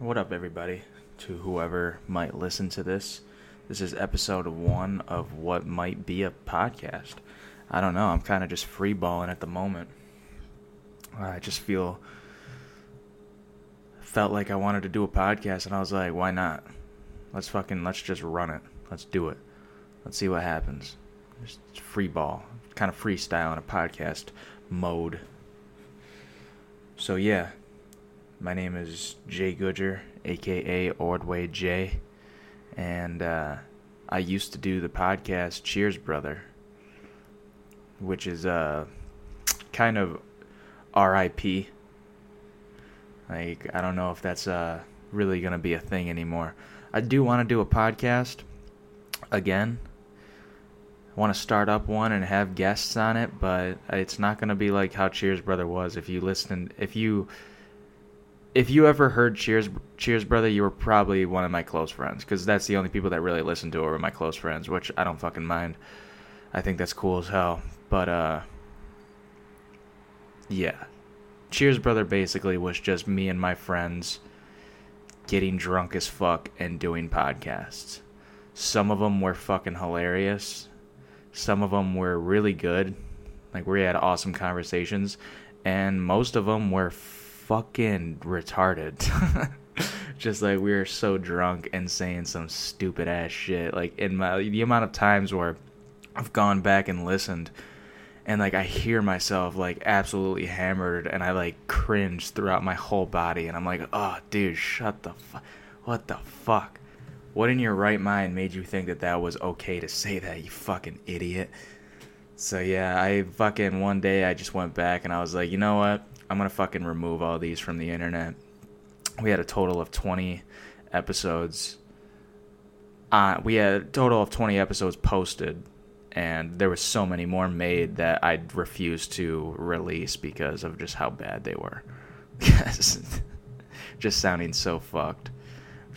What up, everybody? To whoever might listen to this, this is episode one of what might be a podcast. I don't know. I'm kind of just freeballing at the moment. I just feel felt like I wanted to do a podcast, and I was like, why not? Let's fucking let's just run it. Let's do it. Let's see what happens. Just free ball, kind of freestyle in a podcast mode. So yeah, my name is Jay Goodger, aka Ordway J, and uh, I used to do the podcast Cheers Brother, which is uh, kind of R.I.P. Like I don't know if that's uh, really gonna be a thing anymore. I do want to do a podcast again. I want to start up one and have guests on it, but it's not to be like how Cheers Brother was. If you listened, if you if you ever heard Cheers Cheers Brother, you were probably one of my close friends because that's the only people that really listen to it were my close friends, which I don't fucking mind. I think that's cool as hell. But uh yeah. Cheers Brother basically was just me and my friends getting drunk as fuck and doing podcasts. Some of them were fucking hilarious. Some of them were really good. Like we had awesome conversations and most of them were fucking retarded. Just like we were so drunk and saying some stupid ass shit. Like in my the amount of times where I've gone back and listened and like I hear myself like absolutely hammered and I like cringe throughout my whole body and I'm like, "Oh, dude, shut the fuck. What the fuck? What in your right mind made you think that that was okay to say that, you fucking idiot?" So yeah, I fucking one day I just went back and I was like, "You know what? I'm to fucking remove all these from the internet." We had a total of 20 episodes. Uh, we had a total of 20 episodes posted and there was so many more made that I refused to release because of just how bad they were. just sounding so fucked.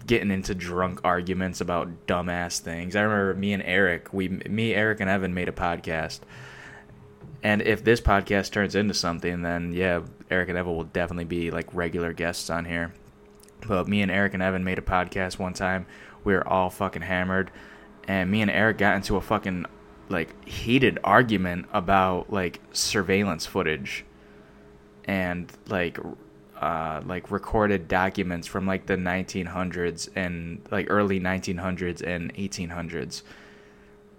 Getting into drunk arguments about dumbass things. I remember me and Eric, we me Eric and Evan made a podcast. And if this podcast turns into something, then yeah, Eric and Evan will definitely be like regular guests on here. But me and Eric and Evan made a podcast one time. We were all fucking hammered and me and Eric got into a fucking like heated argument about like surveillance footage and like uh, like recorded documents from like the 1900s and like early 1900s and 1800s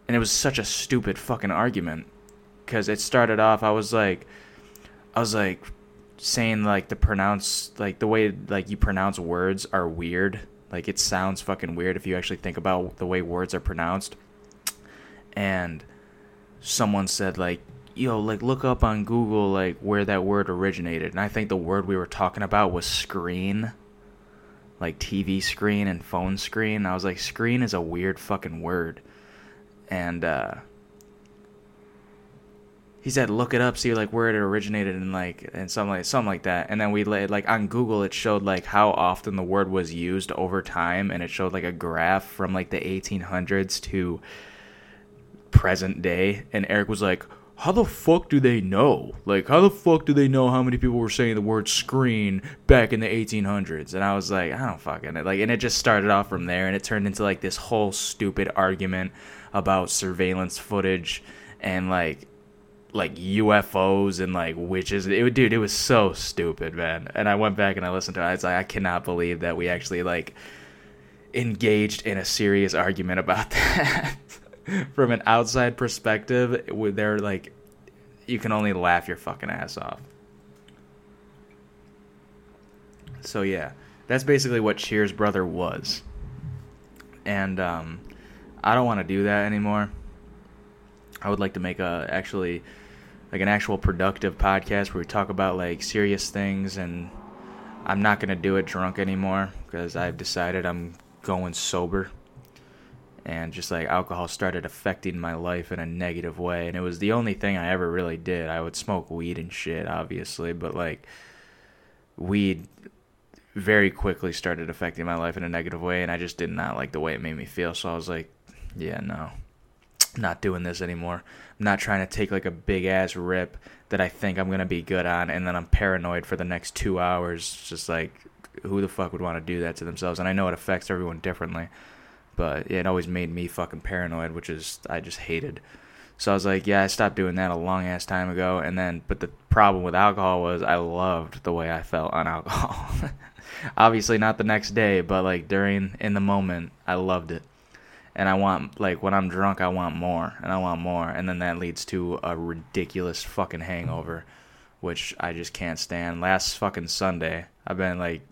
and it was such a stupid fucking argument because it started off i was like i was like saying like the pronounce like the way like you pronounce words are weird. Like it sounds fucking weird if you actually think about the way words are pronounced. And someone said like yo like look up on google like where that word originated. And i think the word we were talking about was screen like tv screen and phone screen. I was like screen is a weird fucking word. And uh he said look it up see like where it originated and like and something like something like that and then we laid like on google it showed like how often the word was used over time and it showed like a graph from like the 1800s to present day and Eric was like how the fuck do they know? Like, how the fuck do they know how many people were saying the word screen back in the 1800s? And I was like, I don't fucking it. Like, and it just started off from there, and it turned into like this whole stupid argument about surveillance footage and like, like UFOs and like witches. It, would, dude, it was so stupid, man. And I went back and I listened to it. I was like, I cannot believe that we actually like engaged in a serious argument about that. from an outside perspective, they're like, you can only laugh your fucking ass off. So yeah, that's basically what Cheers Brother was. And um, I don't want to do that anymore. I would like to make a actually like an actual productive podcast where we talk about like serious things and I'm not going to do it drunk anymore because I've decided I'm going sober and just like alcohol started affecting my life in a negative way and it was the only thing I ever really did. I would smoke weed and shit obviously, but like weed very quickly started affecting my life in a negative way and I just did not like the way it made me feel. So I was like, yeah, no. Not doing this anymore. I'm not trying to take like a big ass rip that I think I'm to be good on and then I'm paranoid for the next 2 hours just like who the fuck would want to do that to themselves? And I know it affects everyone differently, but it always made me fucking paranoid, which is I just hated. So I was like, yeah, I stopped doing that a long ass time ago. And then, but the problem with alcohol was I loved the way I felt on alcohol. Obviously, not the next day, but like during in the moment, I loved it. And I want like when I'm drunk, I want more, and I want more, and then that leads to a ridiculous fucking hangover, which I just can't stand. Last fucking Sunday, I've been like,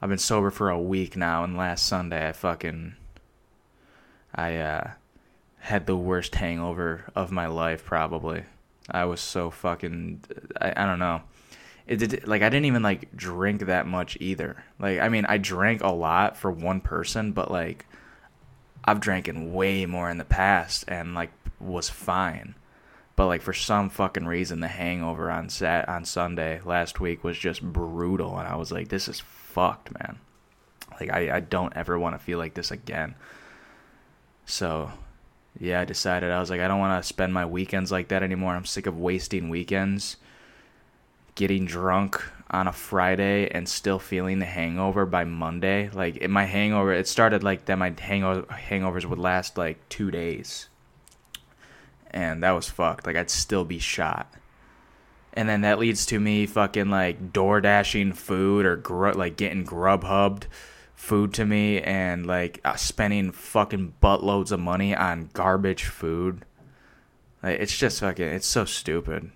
I've been sober for a week now, and last Sunday I fucking, I uh, had the worst hangover of my life probably. I was so fucking, I, I don't know it did like I didn't even like drink that much either. Like I mean, I drank a lot for one person, but like I've drank in way more in the past and like was fine. But like for some fucking reason, the hangover on sat on Sunday last week was just brutal, and I was like, this is fucked, man. Like I I don't ever want to feel like this again. So yeah, I decided I was like, I don't want to spend my weekends like that anymore. I'm sick of wasting weekends getting drunk on a Friday and still feeling the hangover by Monday. Like in my hangover, it started like that. My hangover hangovers would last like two days, and that was fucked. Like I'd still be shot, and then that leads to me fucking like door dashing food or gr- like getting grub Grubhubbed food to me and like uh, spending fucking buttloads of money on garbage food. Like, it's just fucking. It's so stupid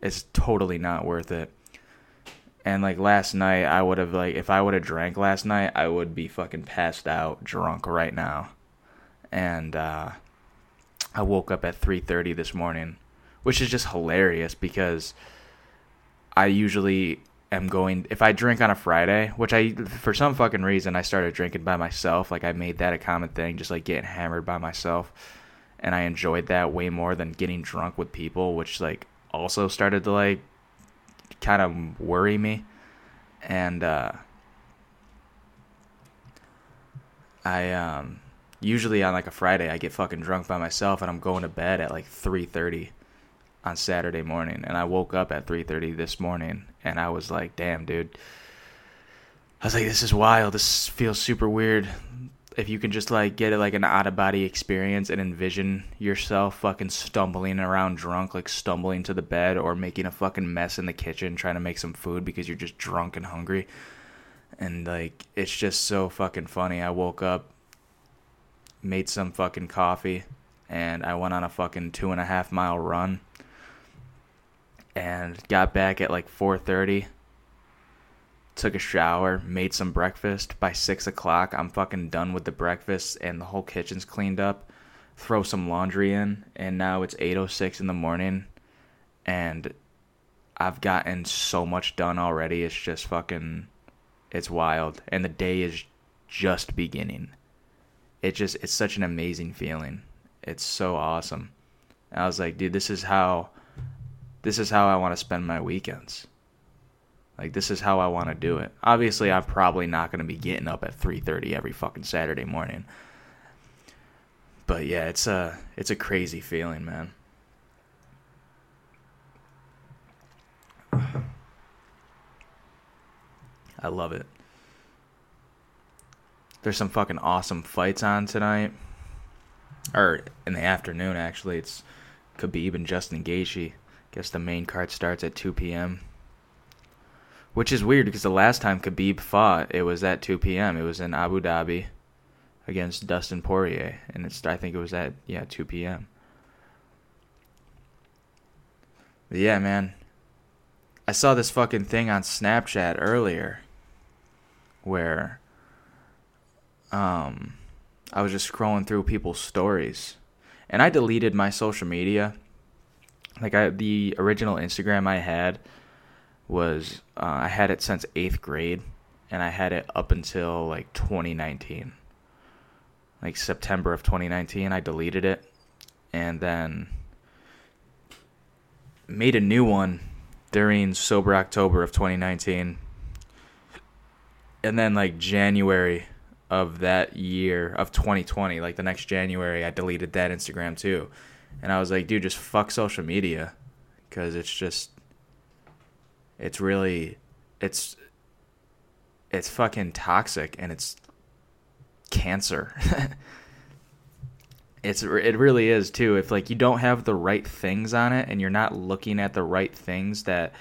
it's totally not worth it. And like last night, I would have like if I would have drank last night, I would be fucking passed out, drunk right now. And uh, I woke up at 3:30 this morning, which is just hilarious because I usually am going if I drink on a Friday, which I for some fucking reason I started drinking by myself. Like I made that a common thing, just like getting hammered by myself, and I enjoyed that way more than getting drunk with people, which like also started to like kind of worry me. And uh, I um usually on like a Friday I get fucking drunk by myself and I'm going to bed at like 3:30 on Saturday morning. And I woke up at 3:30 this morning and I was like damn dude. I was like this is wild. This feels super weird if you can just like get it like an out of body experience and envision yourself fucking stumbling around drunk, like stumbling to the bed or making a fucking mess in the kitchen trying to make some food because you're just drunk and hungry. And like it's just so fucking funny. I woke up, made some fucking coffee, and I went on a fucking two and a half mile run and got back at like four thirty took a shower, made some breakfast. By six o'clock, I'm fucking done with the breakfast, and the whole kitchen's cleaned up. Throw some laundry in, and now it's 8:06 in the morning, and I've gotten so much done already. It's just fucking, it's wild, and the day is just beginning. It just, it's such an amazing feeling. It's so awesome. I was like, dude, this is how, this is how I want to spend my weekends. Like this is how I want to do it. Obviously, I'm probably not going to be getting up at 3:30 every fucking Saturday morning. But yeah, it's a it's a crazy feeling, man. I love it. There's some fucking awesome fights on tonight. Or in the afternoon actually. It's Khabib and Justin Gaethje. Guess the main card starts at 2 p.m. Which is weird because the last time Khabib fought, it was at 2 p.m. It was in Abu Dhabi against Dustin Poirier, and it's I think it was at yeah 2 p.m. But yeah, man. I saw this fucking thing on Snapchat earlier where um I was just scrolling through people's stories and I deleted my social media. Like I the original Instagram I had was uh, I had it since eighth grade, and I had it up until like 2019, like September of 2019. I deleted it, and then made a new one during sober October of 2019, and then like January of that year of 2020, like the next January, I deleted that Instagram too, and I was like, dude, just fuck social media, because it's just it's really it's it's fucking toxic and it's cancer. it's it really is too. If like you don't have the right things on it and you're not looking at the right things that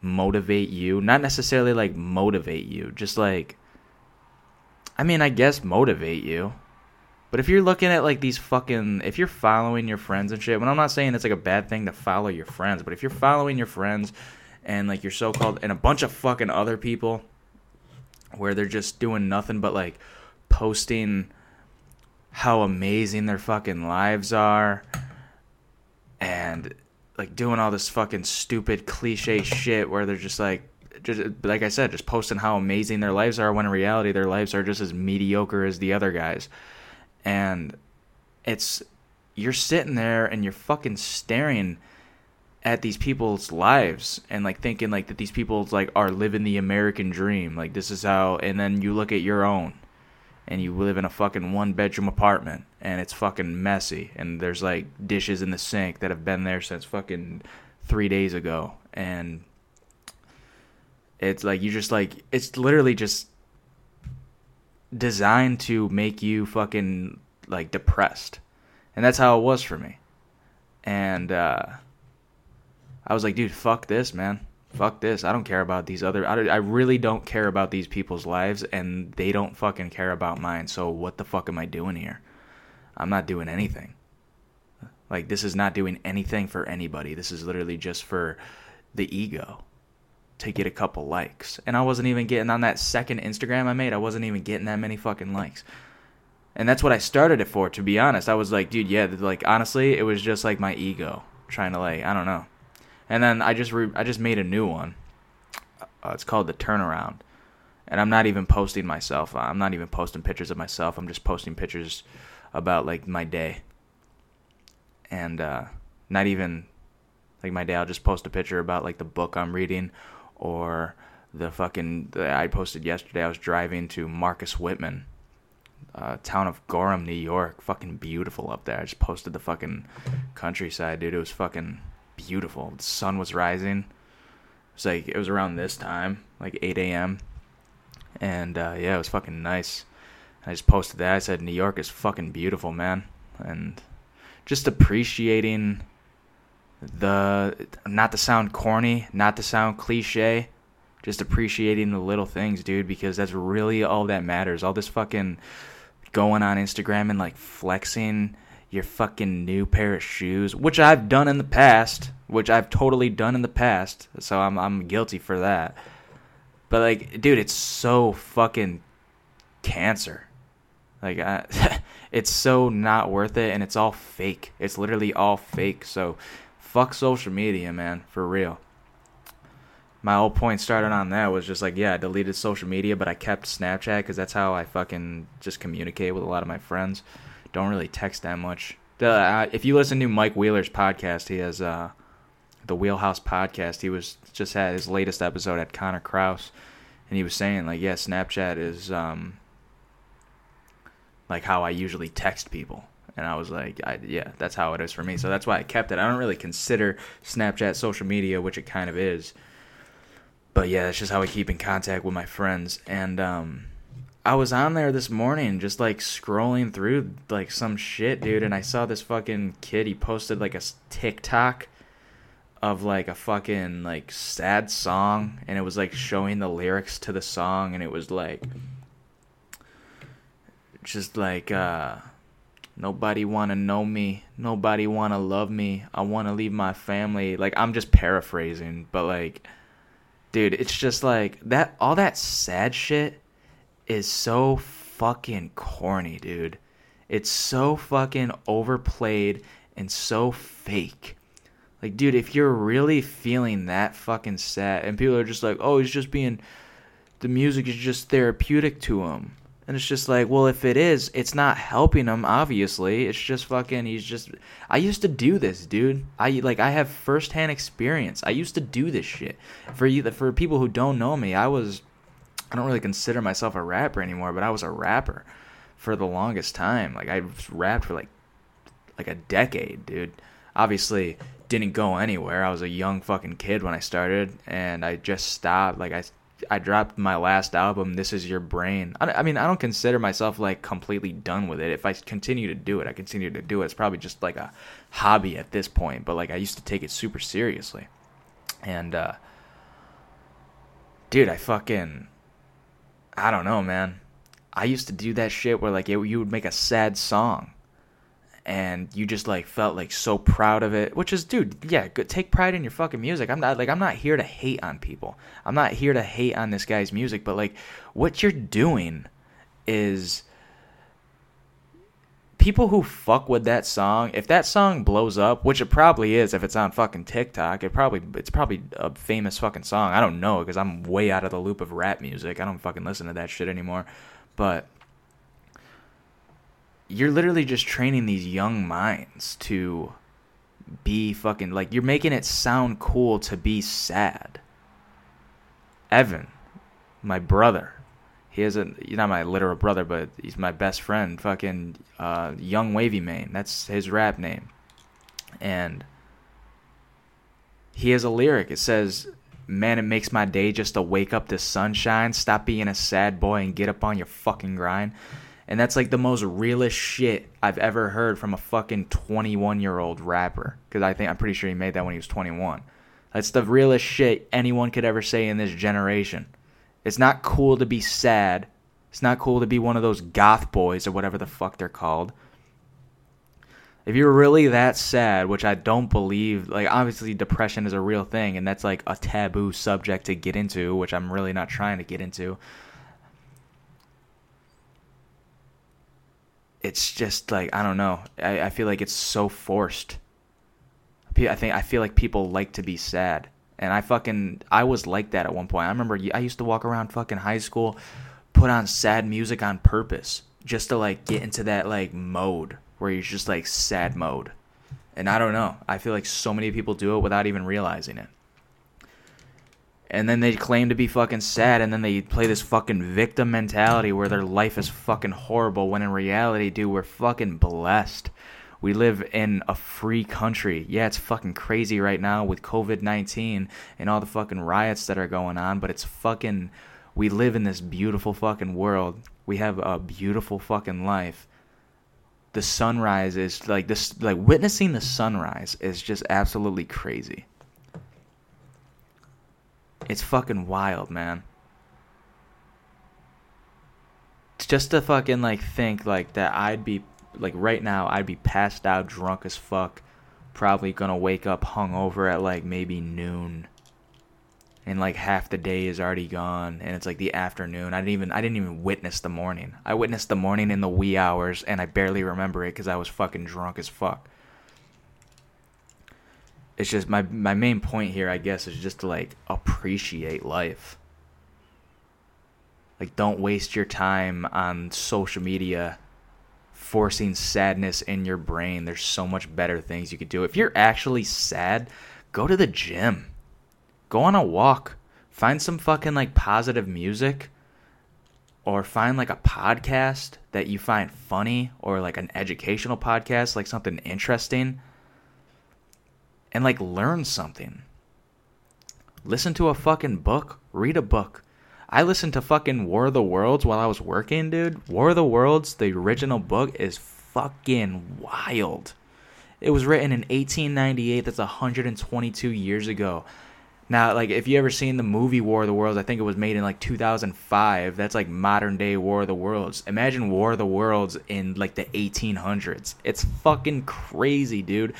motivate you, not necessarily like motivate you, just like I mean, I guess motivate you. But if you're looking at like these fucking, if you're following your friends and shit, when I'm not saying it's like a bad thing to follow your friends, but if you're following your friends and like your so-called and a bunch of fucking other people where they're just doing nothing but like posting how amazing their fucking lives are and like doing all this fucking stupid cliche shit where they're just like just like I said, just posting how amazing their lives are when in reality their lives are just as mediocre as the other guys. And it's you're sitting there and you're fucking staring at these people's lives and like thinking like that these people like are living the American dream. Like this is how and then you look at your own and you live in a fucking one bedroom apartment and it's fucking messy and there's like dishes in the sink that have been there since fucking 3 days ago and it's like you just like it's literally just designed to make you fucking like depressed. And that's how it was for me. And uh I was like, dude, fuck this, man. Fuck this. I don't care about these other I, I really don't care about these people's lives and they don't fucking care about mine. So what the fuck am I doing here? I'm not doing anything. Like this is not doing anything for anybody. This is literally just for the ego to get a couple likes. And I wasn't even getting on that second Instagram I made, I wasn't even getting that many fucking likes. And that's what I started it for, to be honest. I was like, dude, yeah, like honestly, it was just like my ego trying to like, I don't know. And then I just re- I just made a new one. Uh, it's called the turnaround. And I'm not even posting myself. I'm not even posting pictures of myself. I'm just posting pictures about like my day. And uh not even like my day I'll just post a picture about like the book I'm reading or the fucking the, I posted yesterday. I was driving to Marcus Whitman, uh, town of Gorham, New York. Fucking beautiful up there. I just posted the fucking countryside, dude. It was fucking beautiful. The sun was rising. It was like it was around this time, like 8 a.m. And uh, yeah, it was fucking nice. I just posted that. I said New York is fucking beautiful, man, and just appreciating the not to sound corny, not to sound cliche, just appreciating the little things, dude, because that's really all that matters. All this fucking going on Instagram and like flexing your fucking new pair of shoes, which I've done in the past, which I've totally done in the past, so I'm I'm guilty for that. But like, dude, it's so fucking cancer. Like, I, it's so not worth it, and it's all fake. It's literally all fake. So fuck social media, man, for real. My whole point started on that was just like, yeah, I deleted social media, but I kept Snapchat because that's how I fucking just communicate with a lot of my friends. Don't really text that much. The, uh, if you listen to Mike Wheeler's podcast, he has uh, the Wheelhouse podcast. He was just had his latest episode at Connor Kraus, and he was saying like, yeah, Snapchat is um, like how I usually text people and I was like, I, yeah, that's how it is for me. So that's why I kept it. I don't really consider Snapchat social media, which it kind of is. But yeah, that's just how I keep in contact with my friends. And um, I was on there this morning, just like scrolling through like some shit, dude, and I saw this fucking kid. He posted like a TikTok of like a fucking like sad song, and it was like showing the lyrics to the song, and it was like just like uh Nobody want to know me. Nobody want to love me. I want to leave my family. Like I'm just paraphrasing, but like dude, it's just like that all that sad shit is so fucking corny, dude. It's so fucking overplayed and so fake. Like, dude, if you're really feeling that fucking sad, and people are just like, oh, he's just being, the music is just therapeutic to him. And it's just like, well, if it is, it's not helping him. Obviously, it's just fucking. He's just. I used to do this, dude. I like. I have firsthand experience. I used to do this shit. For you, for people who don't know me, I was. I don't really consider myself a rapper anymore, but I was a rapper for the longest time. Like I rapped for like, like a decade, dude. Obviously, didn't go anywhere. I was a young fucking kid when I started, and I just stopped. Like I I dropped my last album, This Is Your Brain. I, I mean, I don't consider myself like completely done with it. If I continue to do it, I continue to do it. It's probably just like a hobby at this point, but like I used to take it super seriously. And uh dude, I fucking I don't know, man. I used to do that shit where like it, you would make a sad song and you just like felt like so proud of it which is dude yeah good, take pride in your fucking music i'm not like i'm not here to hate on people i'm not here to hate on this guy's music but like what you're doing is people who fuck with that song if that song blows up which it probably is if it's on fucking tiktok it probably it's probably a famous fucking song. I don't know because i'm way out of the loop of rap music. I don't fucking listen to that shit anymore. But you're literally just training these young minds to be fucking like you're making it sound cool to be sad. Evan, my brother, he is a he's not my literal brother, but he's my best friend. Fucking uh, Young Wavy Mane, that's his rap name, and he has a lyric. It says, "Man, it makes my day just to wake up to sunshine. Stop being a sad boy and get up on your fucking grind." And that's like the most realest shit I've ever heard from a fucking 21 year old rapper. Because I think, I'm pretty sure he made that when he was 21. That's the realest shit anyone could ever say in this generation. It's not cool to be sad. It's not cool to be one of those goth boys or whatever the fuck they're called. If you're really that sad, which I don't believe, like obviously depression is a real thing and that's like a taboo subject to get into, which I'm really not trying to get into. it's just like I don't know. I, I feel like it's so forced. I think I feel like people like to be sad, and I fucking I was like that at one point. I remember I used to walk around fucking high school, put on sad music on purpose just to like get into that like mode where you're just like sad mode. And I don't know. I feel like so many people do it without even realizing it and then they claim to be fucking sad and then they play this fucking victim mentality where their life is fucking horrible when in reality dude we're fucking blessed we live in a free country. Yeah it's fucking crazy right now with covid-19 and all the fucking riots that are going on but it's fucking we live in this beautiful fucking world. We have a beautiful fucking life. The sunrise is like this like witnessing the sunrise is just absolutely crazy. It's fucking wild, man. It's just to fucking like think like that I'd be like right now I'd be passed out drunk as fuck, probably gonna wake up hungover at like maybe noon. And like half the day is already gone and it's like the afternoon. I didn't even I didn't even witness the morning. I witnessed the morning in the wee hours and I barely remember it cuz I was fucking drunk as fuck it's just my my main point here, I guess, is just to like appreciate life. Like, don't waste your time on social media forcing sadness in your brain. There's so much better things you could do. If you're actually sad, go to the gym, go on a walk, find some fucking like positive music, or find like a podcast that you find funny, or like an educational podcast, like something interesting and like learn something. Listen to a fucking book, read a book. I listened to fucking War of the Worlds while I was working, dude. War of the Worlds, the original book, is fucking wild. It was written in 1898. That's 122 years ago. Now, like, if you ever seen the movie War of the Worlds, I think it was made in like 2005. That's like modern day War of the Worlds. Imagine War of the Worlds in like the 1800s. It's fucking crazy, dude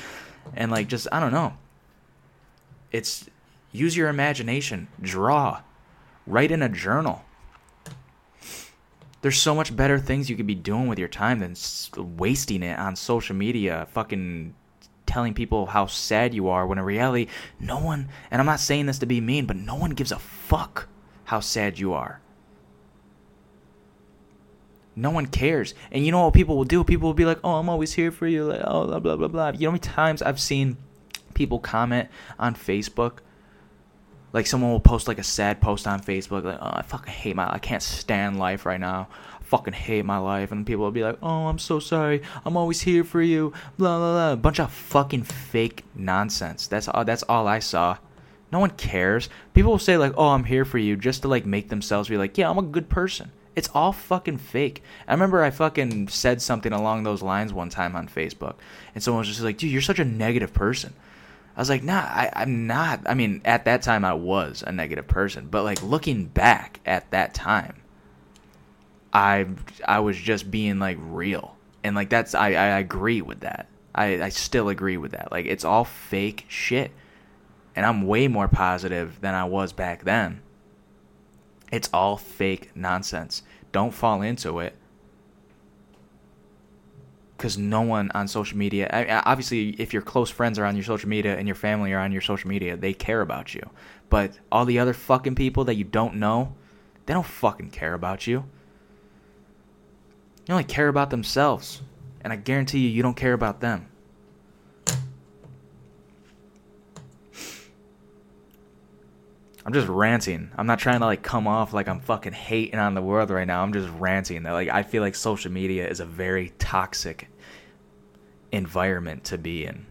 and like just I don't know. It's use your imagination, draw, write in a journal. There's so much better things you could be doing with your time than wasting it on social media, fucking telling people how sad you are when in reality, no one, and I'm not saying this to be mean, but no one gives a fuck how sad you are. No one cares. And you know what people will do? People will be like, "Oh, I'm always here for you." Like, oh, blah blah blah blah. You know how many times I've seen people comment on Facebook? Like someone will post like a sad post on Facebook, like, "Oh, I fucking hate my, I can't stand life right now. I fucking hate my life." And people will be like, "Oh, I'm so sorry. I'm always here for you." Blah blah blah. A bunch of fucking fake nonsense. That's all. That's all I saw. No one cares. People will say like, "Oh, I'm here for you," just to like make themselves be like, "Yeah, I'm a good person." It's all fucking fake. I remember I fucking said something along those lines one time on Facebook, and someone was just like, "Dude, you're such a negative person." I was like, "Nah, I, I'm not." I mean, at that time, I was a negative person, but like looking back at that time, I I was just being like real, and like that's I I agree with that. I I still agree with that. Like it's all fake shit, and I'm way more positive than I was back then. It's all fake nonsense. Don't fall into it. Because no one on social media, I, obviously, if your close friends are on your social media and your family are on your social media, they care about you. But all the other fucking people that you don't know, they don't fucking care about you. They only care about themselves. And I guarantee you, you don't care about them. I'm just ranting. I'm not trying to like come off like I'm fucking hating on the world right now. I'm just ranting that like I feel like social media is a very toxic environment to be in.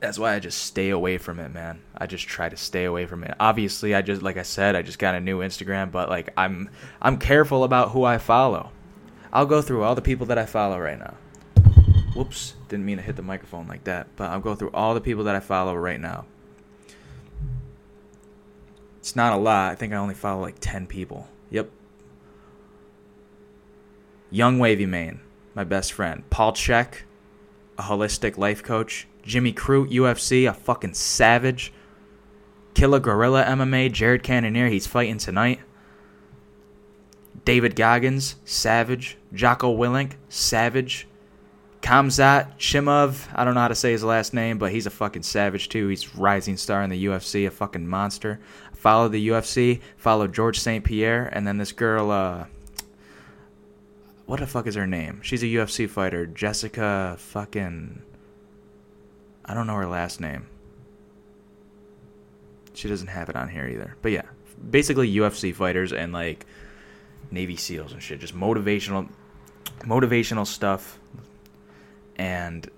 That's why I just stay away from it, man. I just try to stay away from it. Obviously, I just like I said, I just got a new Instagram, but like I'm I'm careful about who I follow. I'll go through all the people that I follow right now. Whoops, didn't mean to hit the microphone like that, but I'll go through all the people that I follow right now. It's not a lot. I think I only follow like 10 people. Yep. Young Wavy Mane, my best friend. Paul Chek, a holistic life coach. Jimmy Crute, UFC, a fucking savage. Killer Gorilla MMA, Jared Cannonier, he's fighting tonight. David Goggins, savage. Jocko Willink, savage. Khamzat Chimaev, I don't know how to say his last name, but he's a fucking savage too. He's rising star in the UFC, a fucking monster. Follow the UFC, follow Georges St. Pierre, and then this girl, uh, what the fuck is her name? She's a UFC fighter, Jessica fucking. I don't know her last name. She doesn't have it on here either. But yeah, basically UFC fighters and like Navy SEALs and shit, just motivational, motivational stuff and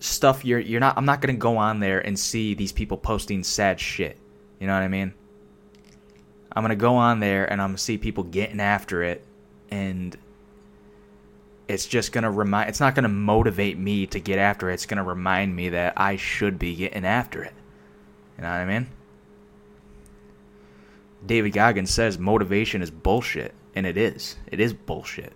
stuff you're you're not I'm not to go on there and see these people posting sad shit. You know what I mean? I'm to go on there and I'm to see people getting after it and it's just going to remind it's not going to motivate me to get after it. It's going to remind me that I should be getting after it. You know what I mean? David Goggins says motivation is bullshit and it is. It is bullshit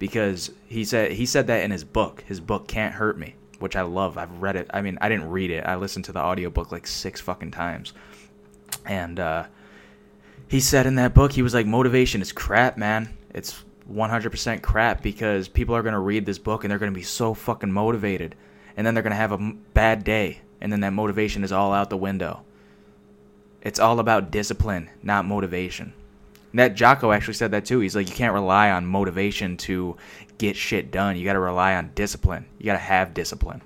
because he said he said that in his book. His book can't hurt me, which I love. I've read it. I mean, I didn't read it. I listened to the audiobook like 6 fucking times. And uh he said in that book he was like motivation is crap, man. It's 100% crap because people are going to read this book and they're going to be so fucking motivated and then they're going to have a bad day and then that motivation is all out the window. It's all about discipline, not motivation. That Jocko actually said that too. He's like, you can't rely on motivation to get shit done. You got to rely on discipline. You got to have discipline.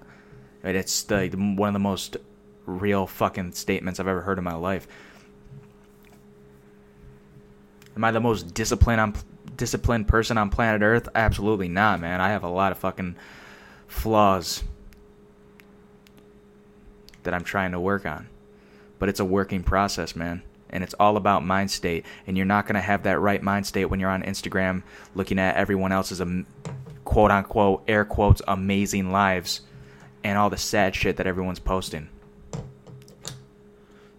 Right? It's the one of the most real fucking statements I've ever heard in my life. Am I the most disciplined disciplined person on planet Earth? Absolutely not, man. I have a lot of fucking flaws that I'm trying to work on. But it's a working process, man and it's all about mind state. And you're not going to have that right mind state when you're on Instagram looking at everyone else's um, quote unquote air quotes amazing lives and all the sad shit that everyone's posting.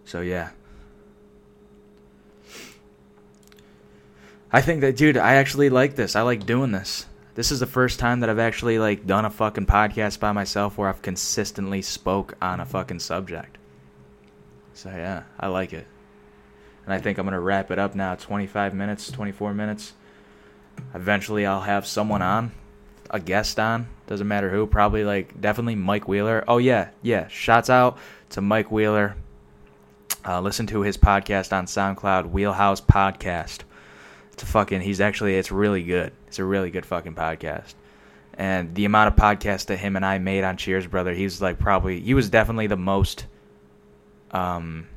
So yeah. I think that dude, I actually like this. I like doing this. This is the first time that I've actually like done a fucking podcast by myself where I've consistently spoke on a fucking subject. So yeah, I like it and I think I'm gonna wrap it up now. 25 minutes, 24 minutes. Eventually, I'll have someone on, a guest on. Doesn't matter who. Probably like definitely Mike Wheeler. Oh yeah, yeah. Shouts out to Mike Wheeler. Uh, listen to his podcast on SoundCloud, Wheelhouse Podcast. It's a fucking. He's actually. It's really good. It's a really good fucking podcast. And the amount of podcasts that him and I made on Cheers Brother, he's like probably. He was definitely the most. Um,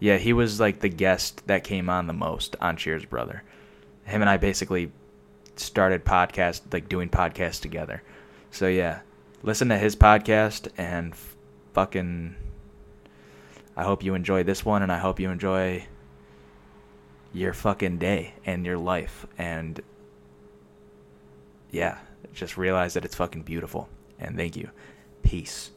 yeah, he was like the guest that came on the most on Cheers Brother. Him and I basically started podcast like doing podcasts together. So yeah, listen to his podcast and fucking. I hope you enjoy this one, and I hope you enjoy your fucking day and your life. And yeah, just realize that it's fucking beautiful. And thank you. Peace.